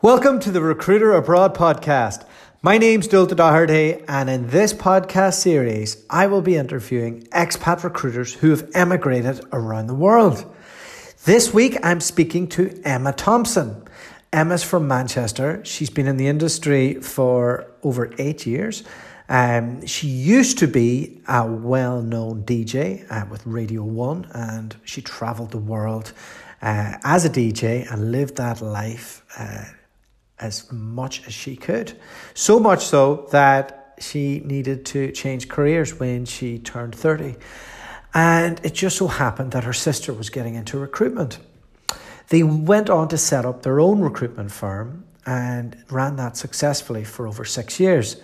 Welcome to the Recruiter Abroad podcast. My name's Dulta Doherty, and in this podcast series, I will be interviewing expat recruiters who have emigrated around the world. This week, I'm speaking to Emma Thompson. Emma's from Manchester. She's been in the industry for over eight years. Um, she used to be a well known DJ uh, with Radio 1, and she traveled the world uh, as a DJ and lived that life. Uh, as much as she could. So much so that she needed to change careers when she turned 30. And it just so happened that her sister was getting into recruitment. They went on to set up their own recruitment firm and ran that successfully for over six years.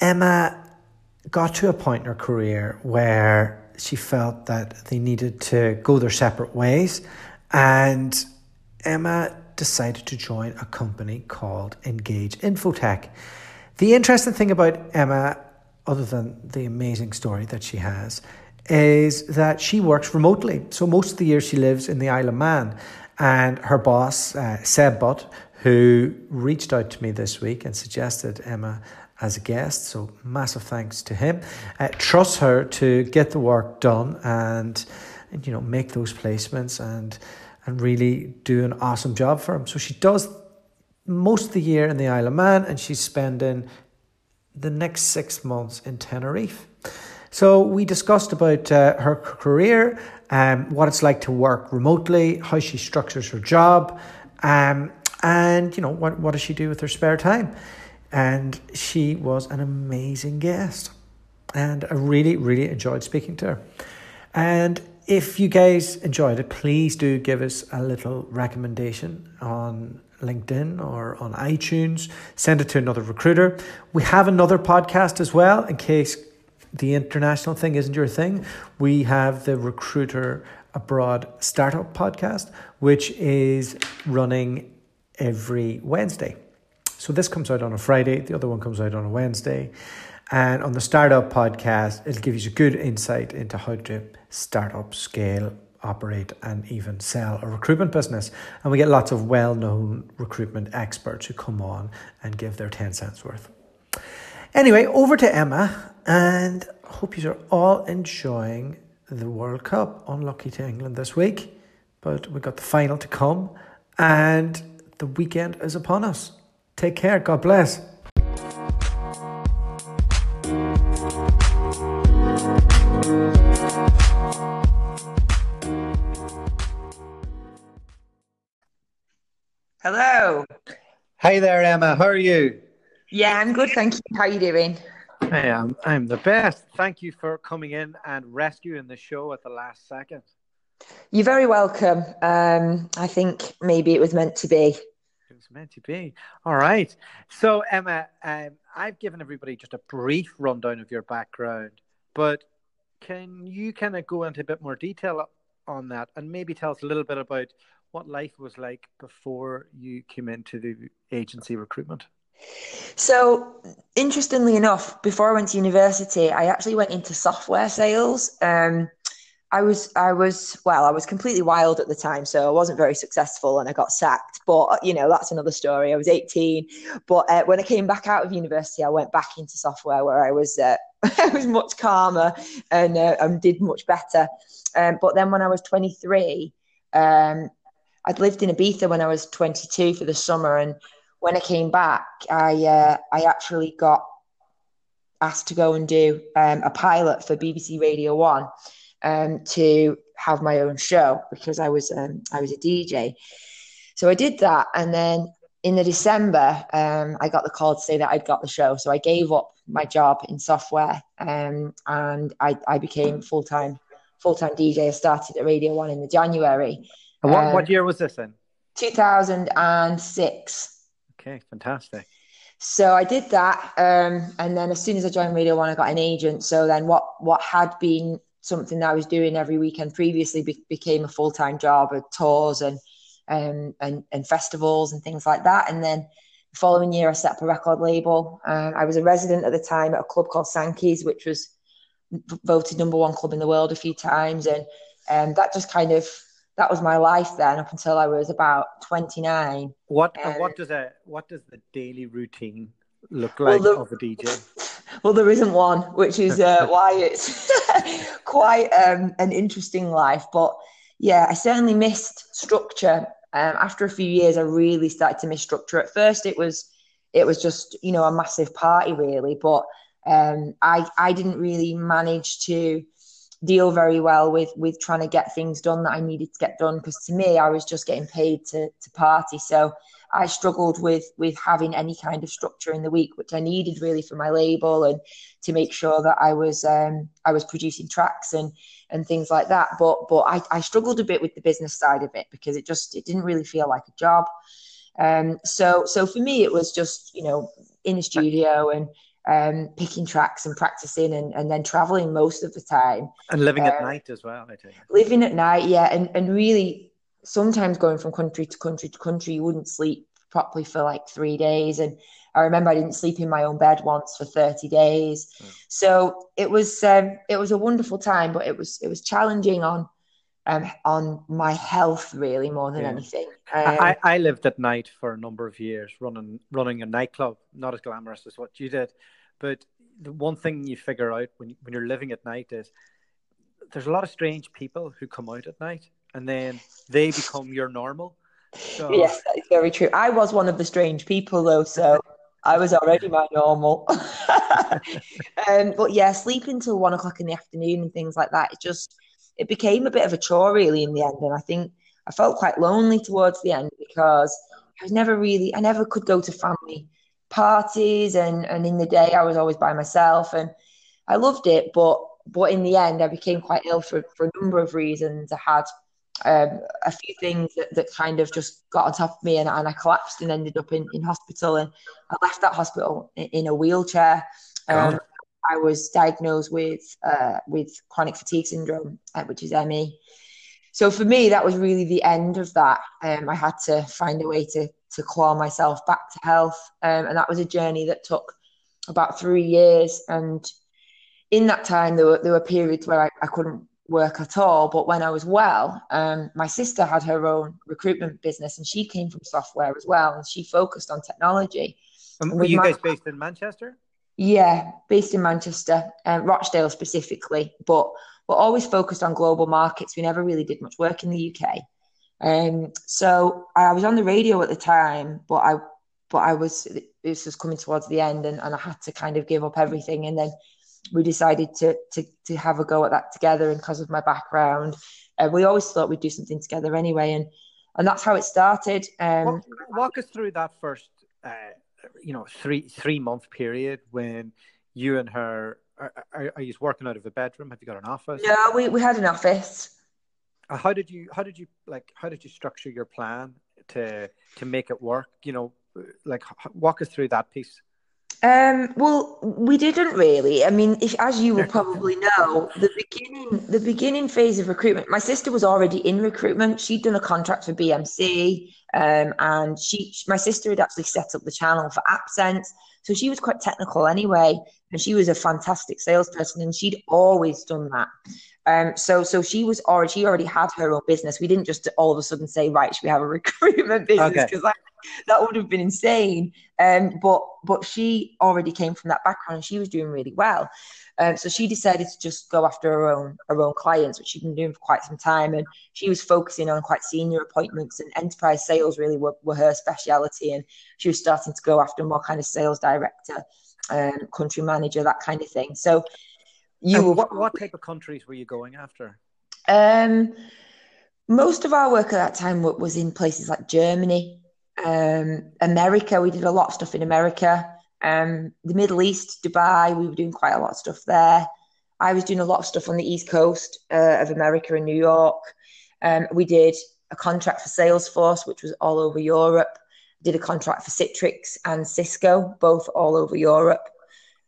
Emma got to a point in her career where she felt that they needed to go their separate ways. And Emma decided to join a company called Engage Infotech. The interesting thing about Emma, other than the amazing story that she has, is that she works remotely. So most of the year she lives in the Isle of Man. And her boss, uh, Seb Butt, who reached out to me this week and suggested Emma as a guest. So massive thanks to him. Uh, trusts her to get the work done and, and you know make those placements and and really do an awesome job for him. So she does most of the year in the Isle of Man and she's spending the next six months in Tenerife. So we discussed about uh, her career, um, what it's like to work remotely, how she structures her job, um, and you know what what does she do with her spare time. And she was an amazing guest, and I really really enjoyed speaking to her. And if you guys enjoyed it, please do give us a little recommendation on LinkedIn or on iTunes. Send it to another recruiter. We have another podcast as well in case the international thing isn't your thing. We have the Recruiter Abroad Startup podcast, which is running every Wednesday. So this comes out on a Friday, the other one comes out on a Wednesday. And on the Startup podcast, it'll give you a good insight into how to start up, scale, operate, and even sell a recruitment business. And we get lots of well known recruitment experts who come on and give their 10 cents worth. Anyway, over to Emma, and I hope you are all enjoying the World Cup. Unlucky to England this week, but we've got the final to come, and the weekend is upon us. Take care. God bless. Hey there, Emma. How are you? Yeah, I'm good, thank you. How are you doing? I am. I'm the best. Thank you for coming in and rescuing the show at the last second. You're very welcome. Um, I think maybe it was meant to be. It was meant to be. All right. So, Emma, um, I've given everybody just a brief rundown of your background, but can you kind of go into a bit more detail on that and maybe tell us a little bit about what life was like before you came into the agency recruitment? So, interestingly enough, before I went to university, I actually went into software sales. Um, I was, I was, well, I was completely wild at the time, so I wasn't very successful, and I got sacked. But you know, that's another story. I was 18, but uh, when I came back out of university, I went back into software where I was, uh, I was much calmer and uh, and did much better. Um, but then when I was 23, um, I'd lived in Ibiza when I was 22 for the summer, and when I came back, I uh, I actually got asked to go and do um, a pilot for BBC Radio One um, to have my own show because I was um, I was a DJ. So I did that, and then in the December, um, I got the call to say that I'd got the show. So I gave up my job in software, um, and I, I became full time full time DJ. I started at Radio One in the January. And what, um, what year was this in? 2006. Okay, fantastic. So I did that, um, and then as soon as I joined Radio One, I got an agent. So then what what had been something that I was doing every weekend previously be- became a full time job of tours and, um, and and festivals and things like that. And then the following year, I set up a record label. Um, I was a resident at the time at a club called Sankey's, which was voted number one club in the world a few times, and um, that just kind of that was my life then up until I was about 29. What um, what does a what does the daily routine look like well, the, of a DJ? Well, there isn't one, which is uh, why it's quite um, an interesting life. But yeah, I certainly missed structure. Um, after a few years, I really started to miss structure. At first, it was it was just you know a massive party really, but um, I I didn't really manage to deal very well with with trying to get things done that I needed to get done because to me I was just getting paid to to party. So I struggled with with having any kind of structure in the week which I needed really for my label and to make sure that I was um, I was producing tracks and and things like that. But but I, I struggled a bit with the business side of it because it just it didn't really feel like a job. Um, so so for me it was just you know in the studio and um, picking tracks and practicing and, and then traveling most of the time. And living at uh, night as well, I think. Living at night, yeah. And, and really, sometimes going from country to country to country, you wouldn't sleep properly for like three days. And I remember I didn't sleep in my own bed once for 30 days. Mm. So it was um, it was a wonderful time, but it was it was challenging on um, on my health really more than yeah. anything. Um, I, I lived at night for a number of years, running running a nightclub, not as glamorous as what you did, but the one thing you figure out when when you're living at night is there's a lot of strange people who come out at night, and then they become your normal. So... Yes, that is very true. I was one of the strange people though, so I was already my normal. um, but yeah, sleeping till one o'clock in the afternoon and things like that, it just it became a bit of a chore really in the end, and I think I felt quite lonely towards the end because I was never really I never could go to family parties and and in the day I was always by myself and I loved it but but in the end I became quite ill for, for a number of reasons. I had um, a few things that, that kind of just got on top of me and, and I collapsed and ended up in, in hospital and I left that hospital in, in a wheelchair. Um, I was diagnosed with uh, with chronic fatigue syndrome uh, which is ME so for me that was really the end of that. Um, I had to find a way to to claw myself back to health. Um, and that was a journey that took about three years. And in that time, there were, there were periods where I, I couldn't work at all. But when I was well, um, my sister had her own recruitment business and she came from software as well. And she focused on technology. Um, were you my, guys based in Manchester? Yeah, based in Manchester, um, Rochdale specifically, but we're always focused on global markets. We never really did much work in the UK. Um, so I was on the radio at the time, but I but I was this was coming towards the end, and, and I had to kind of give up everything, and then we decided to to to have a go at that together. And because of my background, uh, we always thought we'd do something together anyway, and and that's how it started. Um, walk, walk us through that first, uh, you know, three three month period when you and her are, are, are you working out of a bedroom? Have you got an office? Yeah, we we had an office. Uh, how did you how did you like how did you structure your plan to to make it work you know like walk us through that piece um, well, we didn't really. I mean, if, as you will probably know, the beginning the beginning phase of recruitment. My sister was already in recruitment. She'd done a contract for BMC, um, and she my sister had actually set up the channel for AppSense, so she was quite technical anyway, and she was a fantastic salesperson, and she'd always done that. Um, so so she was already she already had her own business. We didn't just all of a sudden say, right, should we have a recruitment business? Because okay. that would have been insane. Um, but but she already came from that background and she was doing really well. Um, so she decided to just go after her own her own clients, which she'd been doing for quite some time. And she was focusing on quite senior appointments and enterprise sales really were, were her speciality. And she was starting to go after more kind of sales director, um, country manager, that kind of thing. So you what, what type of countries were you going after? Um, most of our work at that time was in places like Germany, um, America. We did a lot of stuff in America, um, the Middle East, Dubai. We were doing quite a lot of stuff there. I was doing a lot of stuff on the East Coast uh, of America in New York. Um, we did a contract for Salesforce, which was all over Europe. Did a contract for Citrix and Cisco, both all over Europe.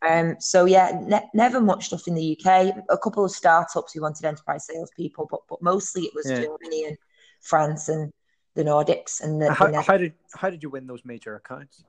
Um, so yeah, ne- never much stuff in the UK. A couple of startups who wanted enterprise salespeople, but but mostly it was yeah. Germany and France and the Nordics. And the, how, the how, did how did you win those major accounts?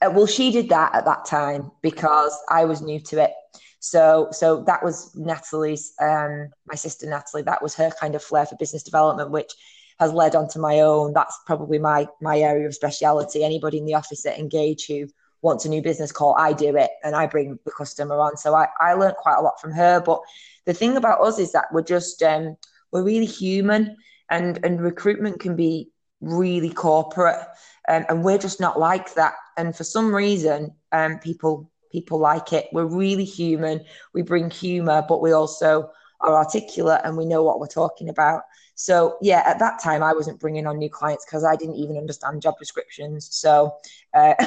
Uh, well, she did that at that time because I was new to it. So, so that was Natalie's, um, my sister Natalie. That was her kind of flair for business development, which has led on to my own. That's probably my my area of speciality. Anybody in the office that engage who wants a new business call, I do it and I bring the customer on. So I, I learned quite a lot from her. But the thing about us is that we're just um, we're really human and and recruitment can be really corporate um, and we're just not like that. And for some reason, um, people people like it. We're really human. We bring humor, but we also are articulate and we know what we're talking about. So yeah, at that time I wasn't bringing on new clients because I didn't even understand job descriptions. So uh,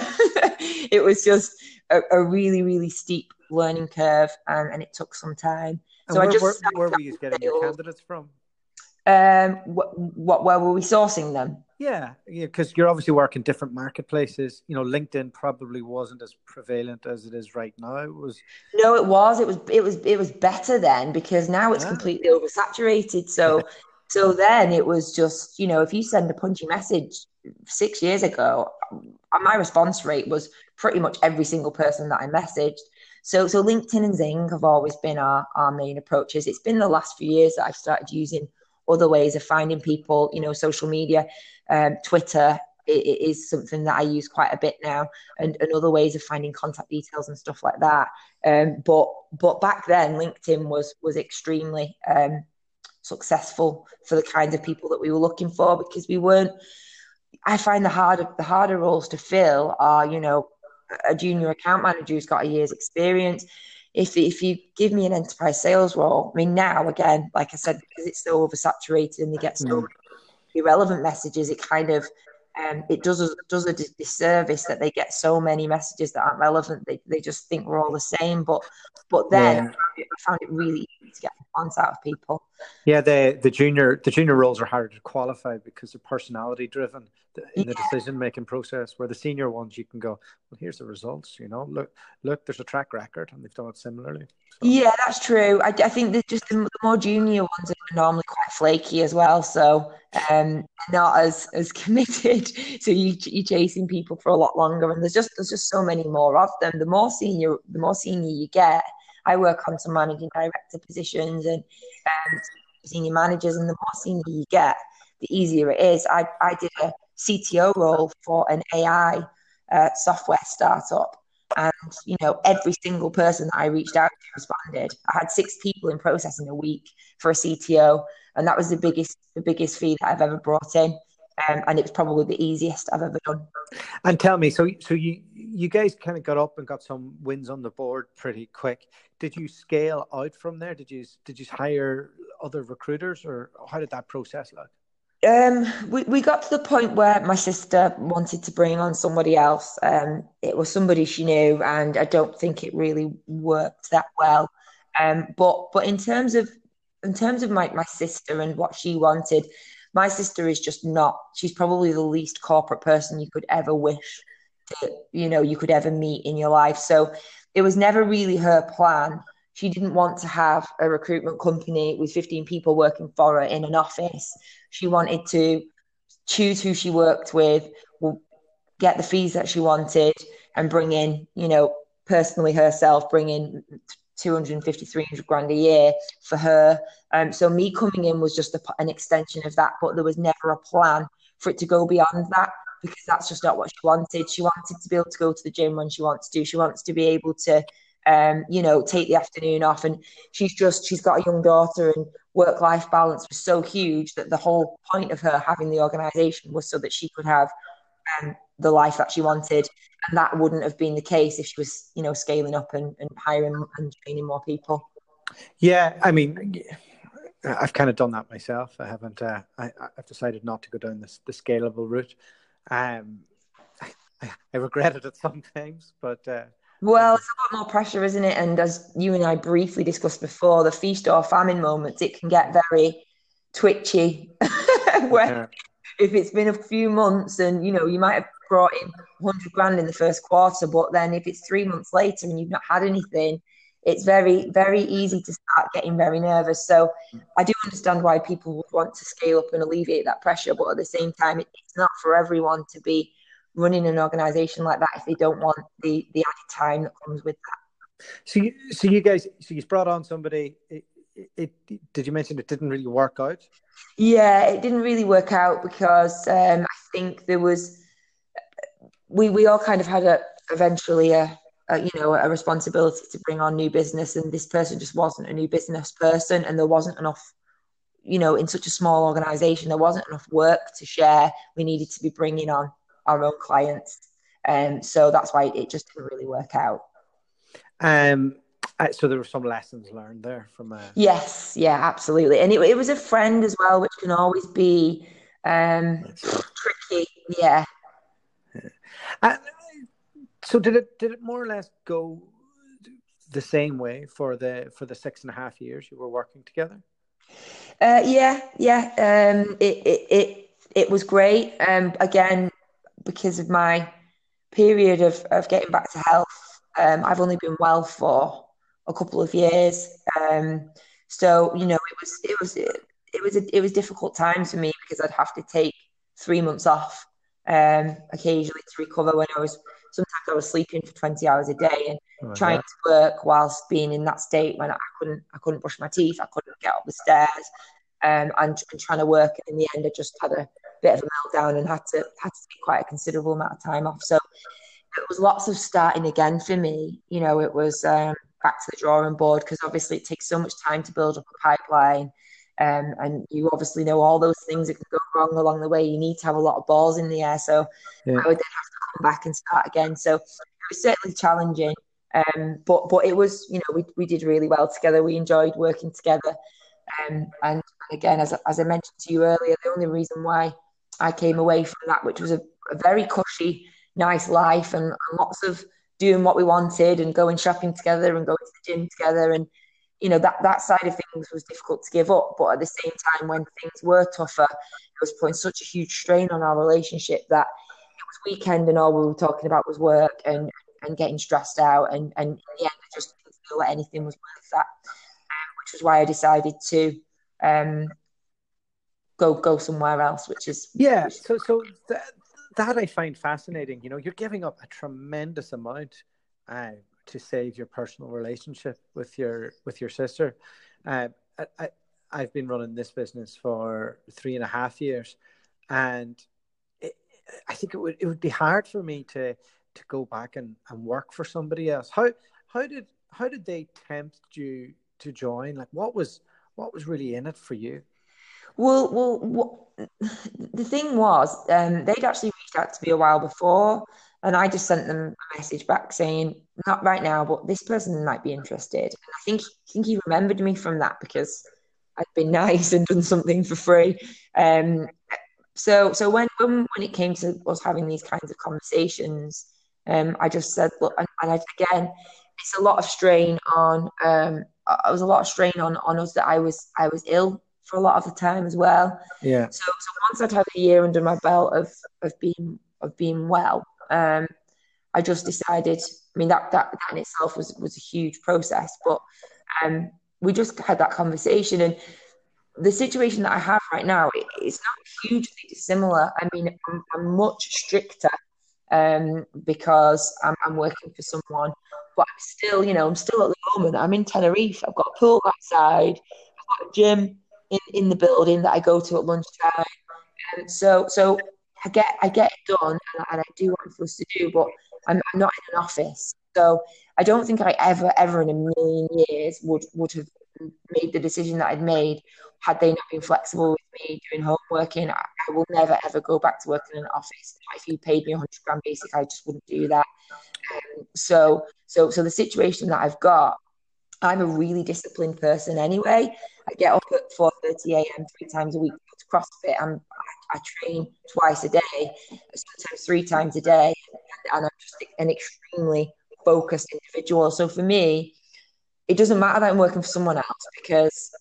it was just a, a, really really steep learning curve, and, and it took some time. And so where, I just where, where were you getting your candidates from? Um, what, what where were we sourcing them? Yeah, because yeah, you're obviously working different marketplaces. You know, LinkedIn probably wasn't as prevalent as it is right now. It was. No, it was. It was. It was. It was better then because now it's completely oversaturated. So, so then it was just you know if you send a punchy message six years ago, my response rate was pretty much every single person that I messaged. So, so LinkedIn and Xing have always been our, our main approaches. It's been the last few years that I've started using other ways of finding people, you know, social media, um, Twitter it, it is something that I use quite a bit now, and, and other ways of finding contact details and stuff like that. Um, but but back then, LinkedIn was was extremely um, successful for the kinds of people that we were looking for because we weren't. I find the harder the harder roles to fill are you know a junior account manager who's got a year's experience if if you give me an enterprise sales role, I mean now again, like I said, because it's so oversaturated and they get so mm. irrelevant messages, it kind of um, it does a, does a disservice that they get so many messages that aren't relevant. They, they just think we're all the same. But but then yeah. I found it really easy to get response out of people. Yeah, the the junior the junior roles are harder to qualify because they're personality driven in the yeah. decision making process. Where the senior ones, you can go, well, here's the results. You know, look look, there's a track record, and they've done it similarly. So. Yeah, that's true. I, I think that just the, the, more junior ones are normally quite flaky as well, so um, not as as committed. So you you're chasing people for a lot longer, and there's just there's just so many more of them. The more senior the more senior you get, I work on some managing director positions and um, senior managers, and the more senior you get, the easier it is. I, I did a CTO role for an AI uh, software startup, and you know every single person that I reached out to responded. I had six people in process in a week for a CTO, and that was the biggest the biggest fee that I've ever brought in. Um, and it was probably the easiest I've ever done. And tell me, so so you you guys kind of got up and got some wins on the board pretty quick. Did you scale out from there? Did you did you hire other recruiters, or how did that process look? Um, we, we got to the point where my sister wanted to bring on somebody else. Um, it was somebody she knew, and I don't think it really worked that well. Um, but but in terms of in terms of my, my sister and what she wanted, my sister is just not she's probably the least corporate person you could ever wish you know you could ever meet in your life so it was never really her plan she didn't want to have a recruitment company with 15 people working for her in an office she wanted to choose who she worked with get the fees that she wanted and bring in you know personally herself bring in 250, 300 grand a year for her. Um, so me coming in was just a, an extension of that, but there was never a plan for it to go beyond that because that's just not what she wanted. She wanted to be able to go to the gym when she wants to. She wants to be able to, um, you know, take the afternoon off. And she's just, she's got a young daughter and work life balance was so huge that the whole point of her having the organization was so that she could have um, the life that she wanted. And that wouldn't have been the case if she was, you know, scaling up and, and hiring and training more people. Yeah, I mean, I've kind of done that myself. I haven't. Uh, I, have decided not to go down this the scalable route. Um, I, I regretted it sometimes, but. Uh, well, it's a lot more pressure, isn't it? And as you and I briefly discussed before, the feast or famine moments, it can get very twitchy. where if it's been a few months and you know you might have brought in 100 grand in the first quarter but then if it's three months later and you've not had anything it's very very easy to start getting very nervous so i do understand why people would want to scale up and alleviate that pressure but at the same time it's not for everyone to be running an organization like that if they don't want the the added time that comes with that. So, you, so you guys, so you brought on somebody. It, it, it, did you mention it didn't really work out? Yeah, it didn't really work out because um, I think there was we we all kind of had a eventually a, a, you know a responsibility to bring on new business, and this person just wasn't a new business person, and there wasn't enough. You know, in such a small organization, there wasn't enough work to share. We needed to be bringing on our own clients, and um, so that's why it just didn't really work out. Um, so there were some lessons learned there from. Uh... Yes, yeah, absolutely, and it, it was a friend as well, which can always be um, tricky. Yeah. Uh, so did it did it more or less go the same way for the for the six and a half years you were working together? Uh, yeah, yeah. Um, it, it it it was great. Um, again, because of my period of, of getting back to health, um, I've only been well for a couple of years. Um, so you know, it was it was it, it was a, it was difficult times for me because I'd have to take three months off um, occasionally to recover when I was sometimes I was sleeping for 20 hours a day and oh trying God. to work whilst being in that state when I couldn't I couldn't brush my teeth, I couldn't get up the stairs, um, and, and trying to work. And in the end, I just had a bit of a meltdown and had to had to take quite a considerable amount of time off. So it was lots of starting again for me. You know, it was um, back to the drawing board because obviously it takes so much time to build up a pipeline. Um, and you obviously know all those things that can go wrong along the way. You need to have a lot of balls in the air. So yeah. I would then have to come back and start again. So it was certainly challenging. Um, but but it was, you know, we, we did really well together. We enjoyed working together. Um, and again, as, as I mentioned to you earlier, the only reason why I came away from that, which was a, a very cushy, nice life and, and lots of doing what we wanted and going shopping together and going to the gym together. And you know that that side of things was difficult to give up. But at the same time when things were tougher it was putting such a huge strain on our relationship that it was weekend and all we were talking about was work and and getting stressed out. And and in the end I just didn't feel that anything was worth that um, which was why I decided to um, go go somewhere else which is yeah which so so that, that I find fascinating you know you're giving up a tremendous amount uh, to save your personal relationship with your with your sister. Uh, I, I have been running this business for three and a half years, and it, I think it would it would be hard for me to to go back and, and work for somebody else. How how did how did they tempt you to join? Like what was what was really in it for you? Well, well, what, the thing was, um, they'd actually reached out to me a while before, and I just sent them a message back saying, not right now, but this person might be interested. And I think I think he remembered me from that because I'd been nice and done something for free. Um, so so when, when when it came to us having these kinds of conversations, um, I just said, look, and, and I, again, it's a lot of strain on. Um, it was a lot of strain on on us that I was I was ill for a lot of the time as well. Yeah. So so once I'd had a year under my belt of of being of being well, um, I just decided. I mean, that, that that in itself was was a huge process, but um, we just had that conversation, and the situation that I have right now it, it's not hugely dissimilar. I mean, I'm, I'm much stricter um, because I'm, I'm, working for someone, but I'm still, you know, I'm still at the moment. I'm in Tenerife. I've got a pool outside. I've got a gym in, in the building that I go to at lunchtime. So, so I get I get it done and, and I do what I'm supposed to do, but I'm, I'm, not in an office. So I don't think I ever, ever in a million years would would have made the decision that I'd made had they not been flexible with me doing home working. I, I will never ever go back to working in an office. If you paid me 100 grand basic, I just wouldn't do that. Um, so so so the situation that I've got, I'm a really disciplined person anyway. I get up at 4:30 a.m. three times a week to CrossFit. I'm I train twice a day, sometimes three times a day, and I'm just an extremely focused individual. So for me, it doesn't matter that I'm working for someone else because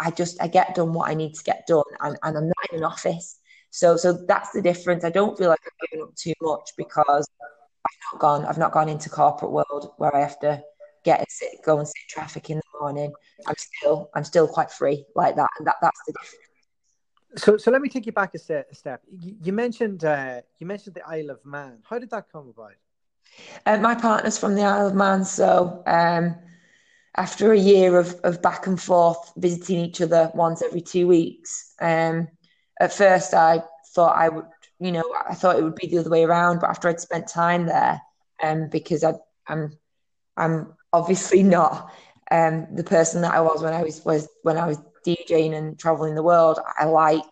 I just I get done what I need to get done, and, and I'm not in an office. So so that's the difference. I don't feel like I've given up too much because I've not gone I've not gone into corporate world where I have to get and sit, go and sit traffic in the morning. I'm still I'm still quite free like that, and that that's the difference. So, so let me take you back a step. A step. You, you mentioned uh, you mentioned the Isle of Man. How did that come about? Uh, my partner's from the Isle of Man, so um, after a year of, of back and forth visiting each other once every two weeks, um, at first I thought I would, you know, I thought it would be the other way around. But after I'd spent time there, um, because I, I'm, I'm obviously not um, the person that I was when I was was when I was DJing and traveling the world. I like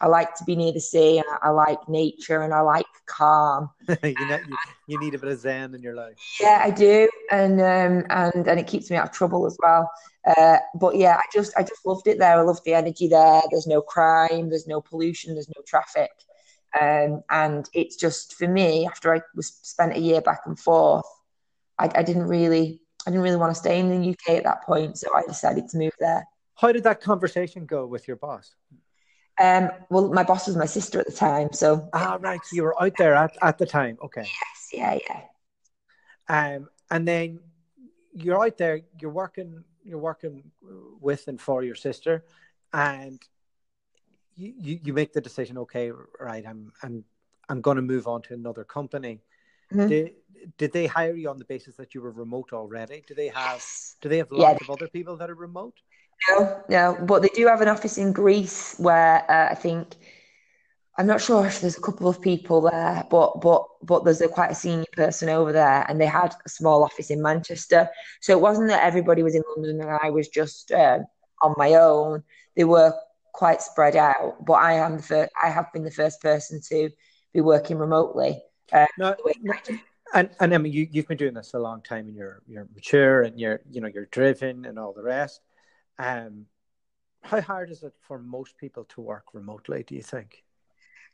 I like to be near the sea and I, I like nature and I like calm. you, know, you, you, need a bit of zen in your life. Yeah, I do, and um, and and it keeps me out of trouble as well. Uh, but yeah, I just I just loved it there. I loved the energy there. There's no crime. There's no pollution. There's no traffic. Um, and it's just for me after I was spent a year back and forth, I, I didn't really I didn't really want to stay in the UK at that point, so I decided to move there. How did that conversation go with your boss? Um, well, my boss was my sister at the time, so ah, right, you were out there at, at the time. Okay. Yes, yeah, yeah. Um, and then you're out there. You're working. You're working with and for your sister, and you, you, you make the decision. Okay, right. I'm I'm I'm going to move on to another company. Mm-hmm. Did, did they hire you on the basis that you were remote already? Do they have do they have lots yeah. of other people that are remote? No, no, but they do have an office in Greece where uh, I think I'm not sure if there's a couple of people there, but but but there's a quite a senior person over there, and they had a small office in Manchester. So it wasn't that everybody was in London and I was just uh, on my own. They were quite spread out, but I am the first, I have been the first person to be working remotely. Uh, no, and and I mean you you've been doing this a long time, and you're you're mature, and you're you know you're driven, and all the rest. Um, how hard is it for most people to work remotely? Do you think?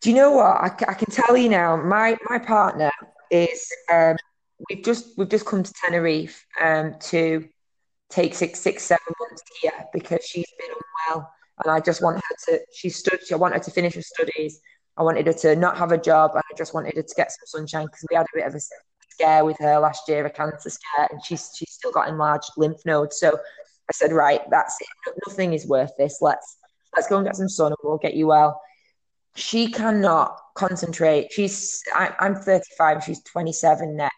Do you know what I, I can tell you now? My my partner is um, we've just we've just come to Tenerife um, to take six six seven months here because she's been unwell, and I just want her to. She stood. I want her to finish her studies. I wanted her to not have a job, and I just wanted her to get some sunshine because we had a bit of a scare with her last year, a cancer scare, and she's she's still got enlarged lymph nodes. So I said, right, that's it. Nothing is worth this. Let's let's go and get some sun, and we'll get you well. She cannot concentrate. She's I, I'm 35. She's 27 next.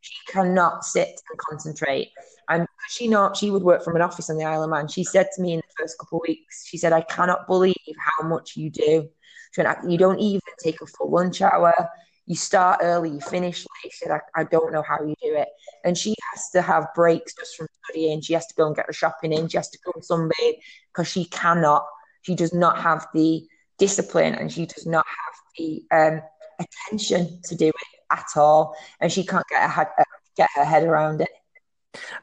She cannot sit and concentrate. And she not she would work from an office on the Isle of Man. She said to me in the first couple of weeks, she said, I cannot believe how much you do. She went, you don't even take a full lunch hour you start early, you finish late. She said, I, I don't know how you do it. And she has to have breaks just from studying. She has to go and get her shopping in. She has to go and sunbathe because she cannot, she does not have the discipline and she does not have the um, attention to do it at all. And she can't get her head, uh, get her head around it.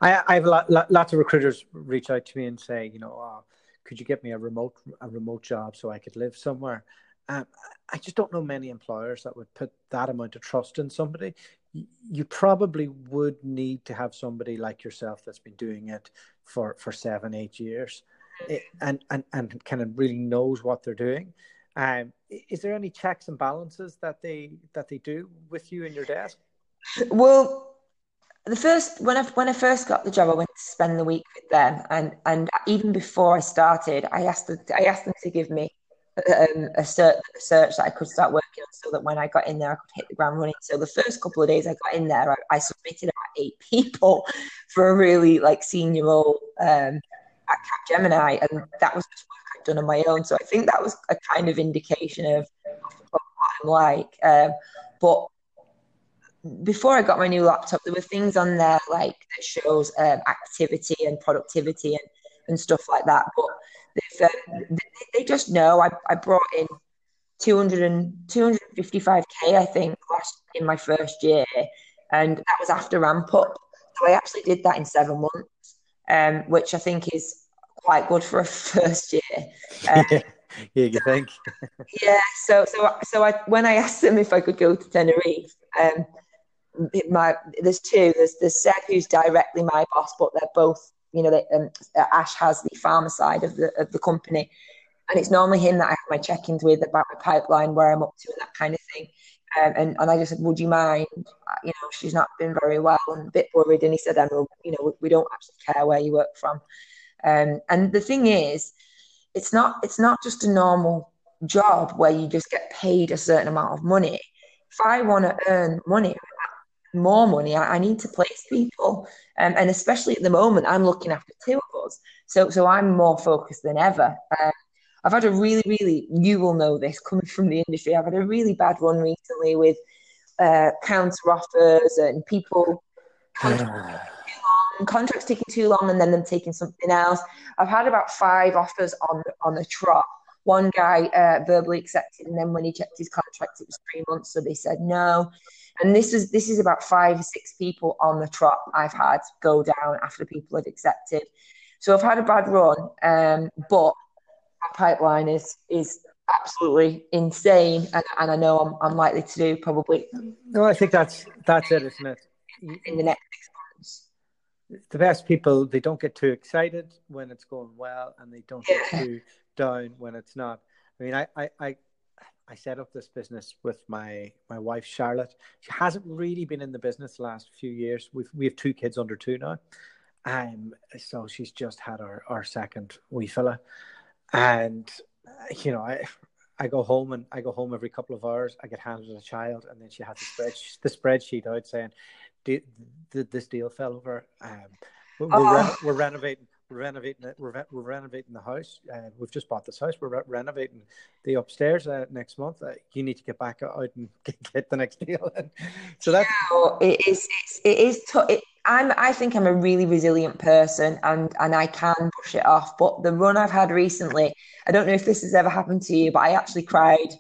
I, I have lot, lot, lots of recruiters reach out to me and say, you know, oh, could you get me a remote a remote job so I could live somewhere? Um, I just don't know many employers that would put that amount of trust in somebody. You probably would need to have somebody like yourself that's been doing it for, for seven, eight years and, and, and kind of really knows what they're doing. Um, is there any checks and balances that they that they do with you in your desk? Well, the first when I when I first got the job, I went to spend the week with them, and and even before I started, I asked them, I asked them to give me um, a, search, a, search, that I could start working on so that when I got in there, I could hit the ground running. So the first couple of days I got in there, I, I submitted about eight people for a really like senior role um, at Capgemini, and that was just work I'd done on my own. So I think that was a kind of indication of, what I'm like. Um, but before I got my new laptop, there were things on there like that shows um, activity and productivity and, and stuff like that. But uh, they just know I, I brought in 200 and 255k, I think, last in my first year, and that was after ramp up. So I actually did that in seven months, um, which I think is quite good for a first year. Um, yeah, you think? yeah. So, so, so I when I asked them if I could go to Tenerife, um, my there's two. There's there's Seb who's directly my boss, but they're both you know, they, um, Ash has the pharma side of the of the company, and it's normally him that I have my check-ins with about my pipeline, where I'm up to, and that kind of thing. Um, and and I just said, would you mind? Uh, you know, she's not been very well and a bit worried. And he said, Emerald, you know, we, we don't actually care where you work from. Um, and the thing is, it's not it's not just a normal job where you just get paid a certain amount of money. If I want to earn money, more money, I, I need to place people, um, and especially at the moment, I'm looking after two of us, so so I'm more focused than ever. Um, I've had a really, really, you will know this coming from the industry. I've had a really bad run recently with uh, counter offers and people contracts taking too long and then them taking something else. I've had about five offers on on the trot. One guy uh, verbally accepted, and then when he checked his contract, it was three months, so they said no. And this is this is about five or six people on the trot I've had go down after people had accepted. So I've had a bad run, um, but pipeline is is absolutely insane, and, and I know I'm, I'm likely to do probably. No, I think that's that's it, isn't it? In the next the best people they don't get too excited when it's going well and they don't get too down when it's not. I mean i i i, I set up this business with my my wife charlotte. She hasn't really been in the business the last few years. We've we have two kids under two now. Um so she's just had our our second wee fella and you know i I go home and I go home every couple of hours. I get handed a child, and then she has the spread the spreadsheet out saying, did, this deal fell over. Um, we're, oh. we're, renovating. We're renovating it. We're, we're renovating the house. Uh, we've just bought this house. We're re- renovating the upstairs uh, next month. Uh, you need to get back out and get, get the next deal. so that's it is. it is. T- it, I'm. I think I'm a really resilient person, and and I can push it off. But the run I've had recently, I don't know if this has ever happened to you, but I actually cried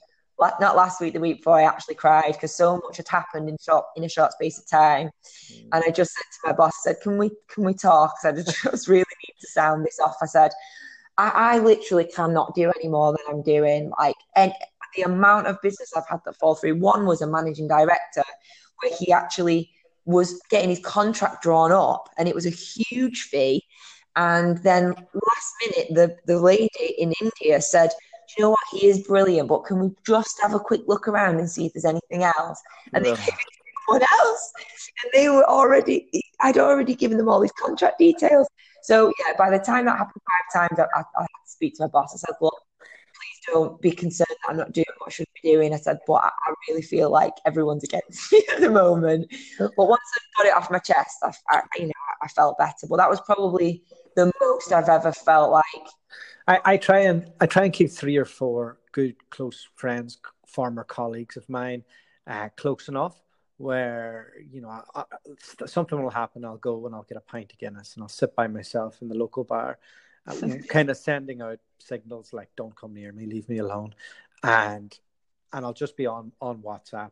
not last week, the week before, I actually cried because so much had happened in short in a short space of time. Mm. And I just said to my boss, I said, "Can we can we talk?" I "I just really need to sound this off." I said, "I, I literally cannot do any more than I'm doing. Like, and the amount of business I've had that fall through. One was a managing director where he actually was getting his contract drawn up, and it was a huge fee. And then last minute, the the lady in India said you know what? He is brilliant, but can we just have a quick look around and see if there's anything else? And yeah. they gave it else. And they were already, I'd already given them all these contract details. So, yeah, by the time that happened five times, I, I, I had to speak to my boss. I said, look, don't be concerned that I'm not doing what I should be doing. I said, but I, I really feel like everyone's against me at the moment. But once I got it off my chest, I, I, you know, I felt better. But that was probably the most I've ever felt like I, I try and I try and keep three or four good close friends, former colleagues of mine, uh, close enough where you know I, I, something will happen. I'll go and I'll get a pint of Guinness and I'll sit by myself in the local bar, kind of sending out signals like "Don't come near me, leave me alone," and and I'll just be on on WhatsApp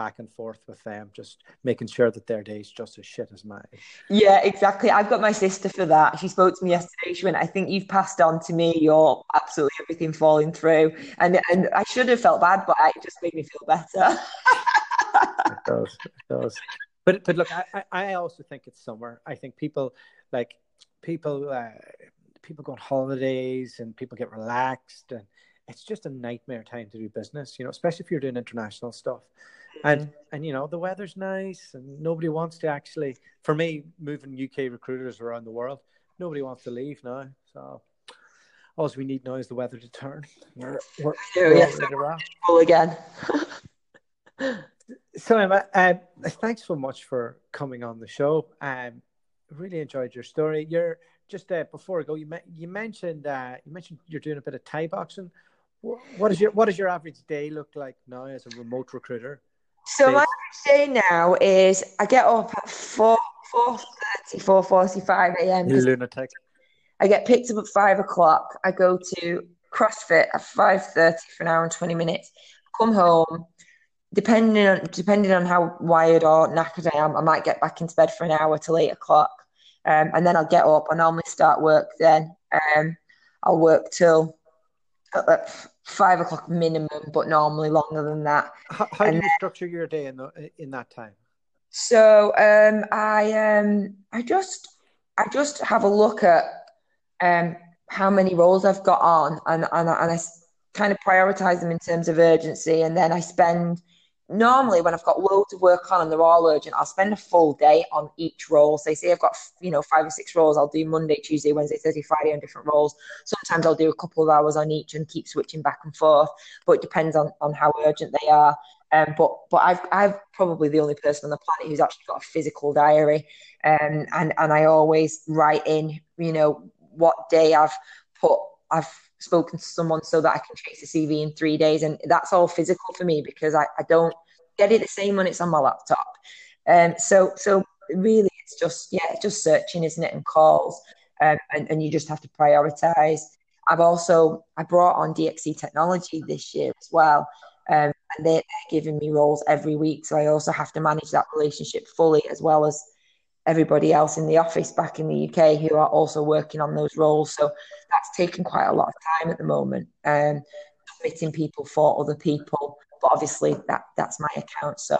back and forth with them, just making sure that their day's just as shit as mine. Yeah, exactly. I've got my sister for that. She spoke to me yesterday. She went, I think you've passed on to me your absolutely everything falling through. And and I should have felt bad, but it just made me feel better. it does. It does. But but look, I, I also think it's summer. I think people like people uh, people go on holidays and people get relaxed and it's just a nightmare time to do business, you know, especially if you're doing international stuff. And mm-hmm. and you know the weather's nice and nobody wants to actually for me moving uk recruiters around the world nobody wants to leave now. So all we need now is the weather to turn. We're, we're, we're yes, again. So Emma, uh, thanks so much for coming on the show. Um really enjoyed your story. You're just uh, before I go you, me- you mentioned uh, you mentioned you're doing a bit of Thai boxing what is your what does your average day look like now as a remote recruiter so my average day now is I get up at 4 4.30, 4.45 a.m. Lunatic. I get picked up at 5 o'clock. I go to CrossFit at 5.30 for an hour and 20 minutes. Come home. Depending on depending on how wired or knackered I am, I might get back into bed for an hour till 8 o'clock. Um, and then I'll get up. I normally start work then. Um, I'll work till uh, five o'clock minimum, but normally longer than that. How, how do you then, structure your day in the, in that time? So um, I um, I just I just have a look at um, how many roles I've got on, and and, and I kind of prioritize them in terms of urgency, and then I spend normally when I've got loads of work on and they're all urgent, I'll spend a full day on each role. So say I've got you know five or six roles, I'll do Monday, Tuesday, Wednesday, Thursday, Friday on different roles. Sometimes I'll do a couple of hours on each and keep switching back and forth, but it depends on on how urgent they are. Um, but but I've I've probably the only person on the planet who's actually got a physical diary, um, and and I always write in you know what day I've put I've spoken to someone so that I can chase the CV in three days. And that's all physical for me because I, I don't get it the same when it's on my laptop. Um, so, so really it's just, yeah, just searching, isn't it? And calls. Um, and, and you just have to prioritize. I've also, I brought on DXC technology this year as well. Um, and they're giving me roles every week. So I also have to manage that relationship fully as well as everybody else in the office back in the UK who are also working on those roles. So that's taken quite a lot of time at the moment. Um, submitting people for other people, but obviously that that's my account, so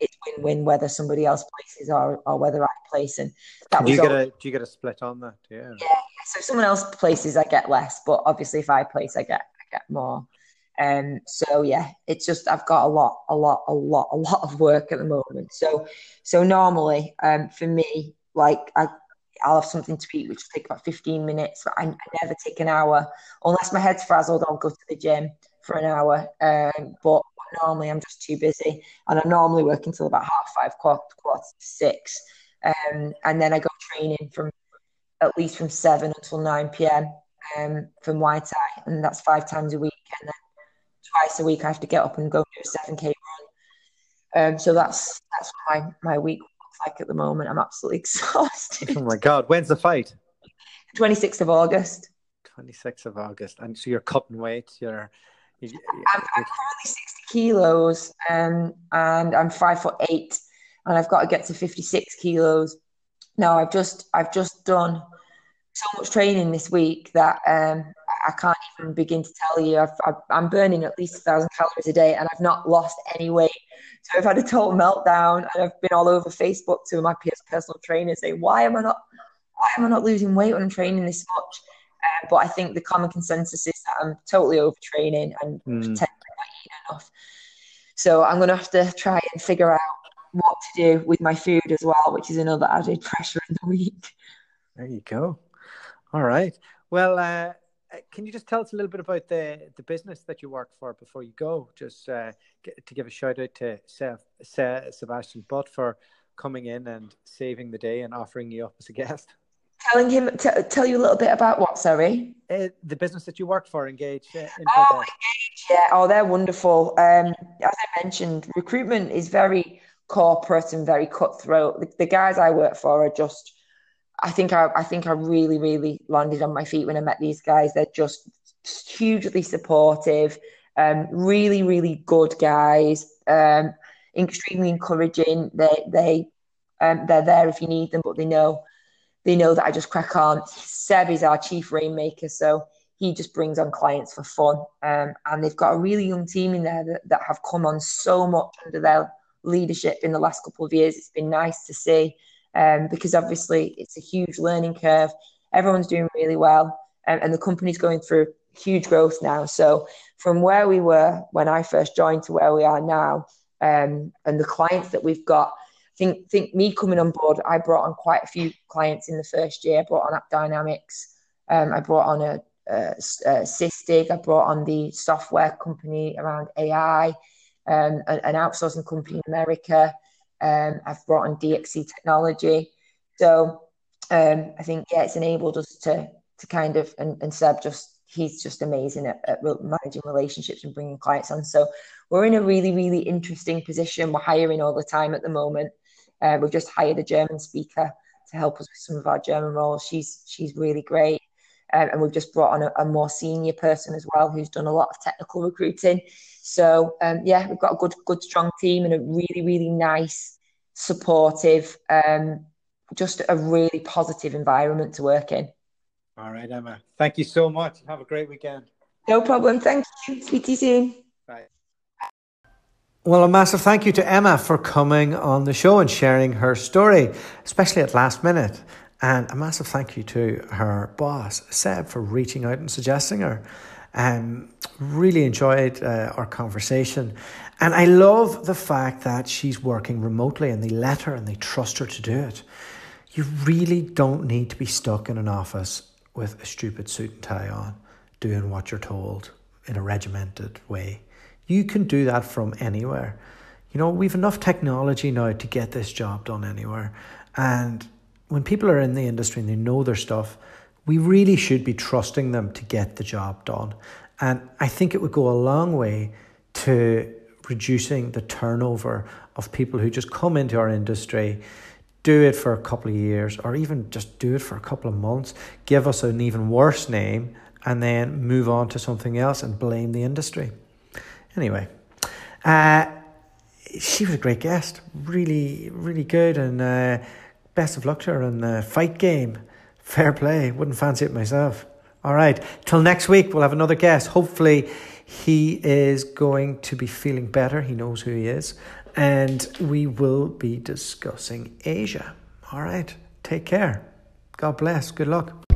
it's win-win whether somebody else places or, or whether I place. And that do you get all, a do you get a split on that? Yeah. Yeah. So if someone else places, I get less, but obviously if I place, I get I get more. Um, so yeah, it's just I've got a lot, a lot, a lot, a lot of work at the moment. So, so normally, um, for me, like I, I'll have something to eat, which will take about fifteen minutes. But I, I never take an hour unless my head's frazzled. I'll go to the gym for an hour. Um, but normally I'm just too busy, and I'm normally working till about half five, quarter, quarter to six, um, and then I go training from at least from seven until nine p.m. Um, from Muay Thai, and that's five times a week, and then twice a week I have to get up and go do a seven k run. Um, so that's that's what my my week looks like at the moment. I'm absolutely exhausted. Oh my god, when's the fight? Twenty sixth of August. Twenty sixth of August, and so you're cutting weight. You're. I'm, I'm currently sixty kilos, um, and I'm five foot eight, and I've got to get to fifty six kilos. Now I've just I've just done so much training this week that um, I can't even begin to tell you. i am burning at least a thousand calories a day, and I've not lost any weight. So I've had a total meltdown, and I've been all over Facebook to my personal trainer saying, "Why am I not? Why am I not losing weight when I'm training this much?" Uh, but I think the common consensus is that I'm totally overtraining and mm. pretending I'm not eating enough. So I'm going to have to try and figure out what to do with my food as well, which is another added pressure in the week. There you go. All right. Well, uh, uh, can you just tell us a little bit about the the business that you work for before you go? Just uh, to give a shout out to Sebastian Butt for coming in and saving the day and offering you up as a guest. Telling him, t- tell you a little bit about what? Sorry, uh, the business that you work for, Engage. Uh, oh, Engage, yeah. Oh, they're wonderful. Um, as I mentioned, recruitment is very corporate and very cutthroat. The, the guys I work for are just I think I, I think I really, really landed on my feet when I met these guys. They're just hugely supportive, um, really, really good guys, um, extremely encouraging. They they um, they're there if you need them, but they know they know that I just crack on. Seb is our chief rainmaker, so he just brings on clients for fun. Um, and they've got a really young team in there that, that have come on so much under their leadership in the last couple of years. It's been nice to see um, because obviously it's a huge learning curve. Everyone's doing really well, um, and the company's going through huge growth now. So from where we were when I first joined to where we are now, um, and the clients that we've got, think think me coming on board, I brought on quite a few clients in the first year. I brought on AppDynamics, um, I brought on a, a, a I brought on the software company around AI, um, an, an outsourcing company in America. Um, I've brought on DXC technology. So um, I think, yeah, it's enabled us to to kind of, and, and Seb just, he's just amazing at, at managing relationships and bringing clients on. So we're in a really, really interesting position. We're hiring all the time at the moment. Uh, we've just hired a German speaker to help us with some of our German roles. She's she's really great. Um, and we've just brought on a, a, more senior person as well who's done a lot of technical recruiting. So um, yeah, we've got a good, good, strong team and a really, really nice, supportive, um, just a really positive environment to work in. All right, Emma. Thank you so much. Have a great weekend. No problem. Thank you. Speak to you soon. Bye. Well, a massive thank you to Emma for coming on the show and sharing her story, especially at last minute. And a massive thank you to her boss, Seb, for reaching out and suggesting her. Um, really enjoyed uh, our conversation. And I love the fact that she's working remotely and they let her and they trust her to do it. You really don't need to be stuck in an office with a stupid suit and tie on, doing what you're told in a regimented way. You can do that from anywhere. You know, we've enough technology now to get this job done anywhere. And when people are in the industry and they know their stuff, we really should be trusting them to get the job done. And I think it would go a long way to reducing the turnover of people who just come into our industry, do it for a couple of years, or even just do it for a couple of months, give us an even worse name, and then move on to something else and blame the industry. Anyway, uh, she was a great guest, really, really good, and uh, best of luck to her in the fight game. Fair play, wouldn't fancy it myself. All right, till next week, we'll have another guest. Hopefully, he is going to be feeling better. He knows who he is. And we will be discussing Asia. All right, take care. God bless. Good luck.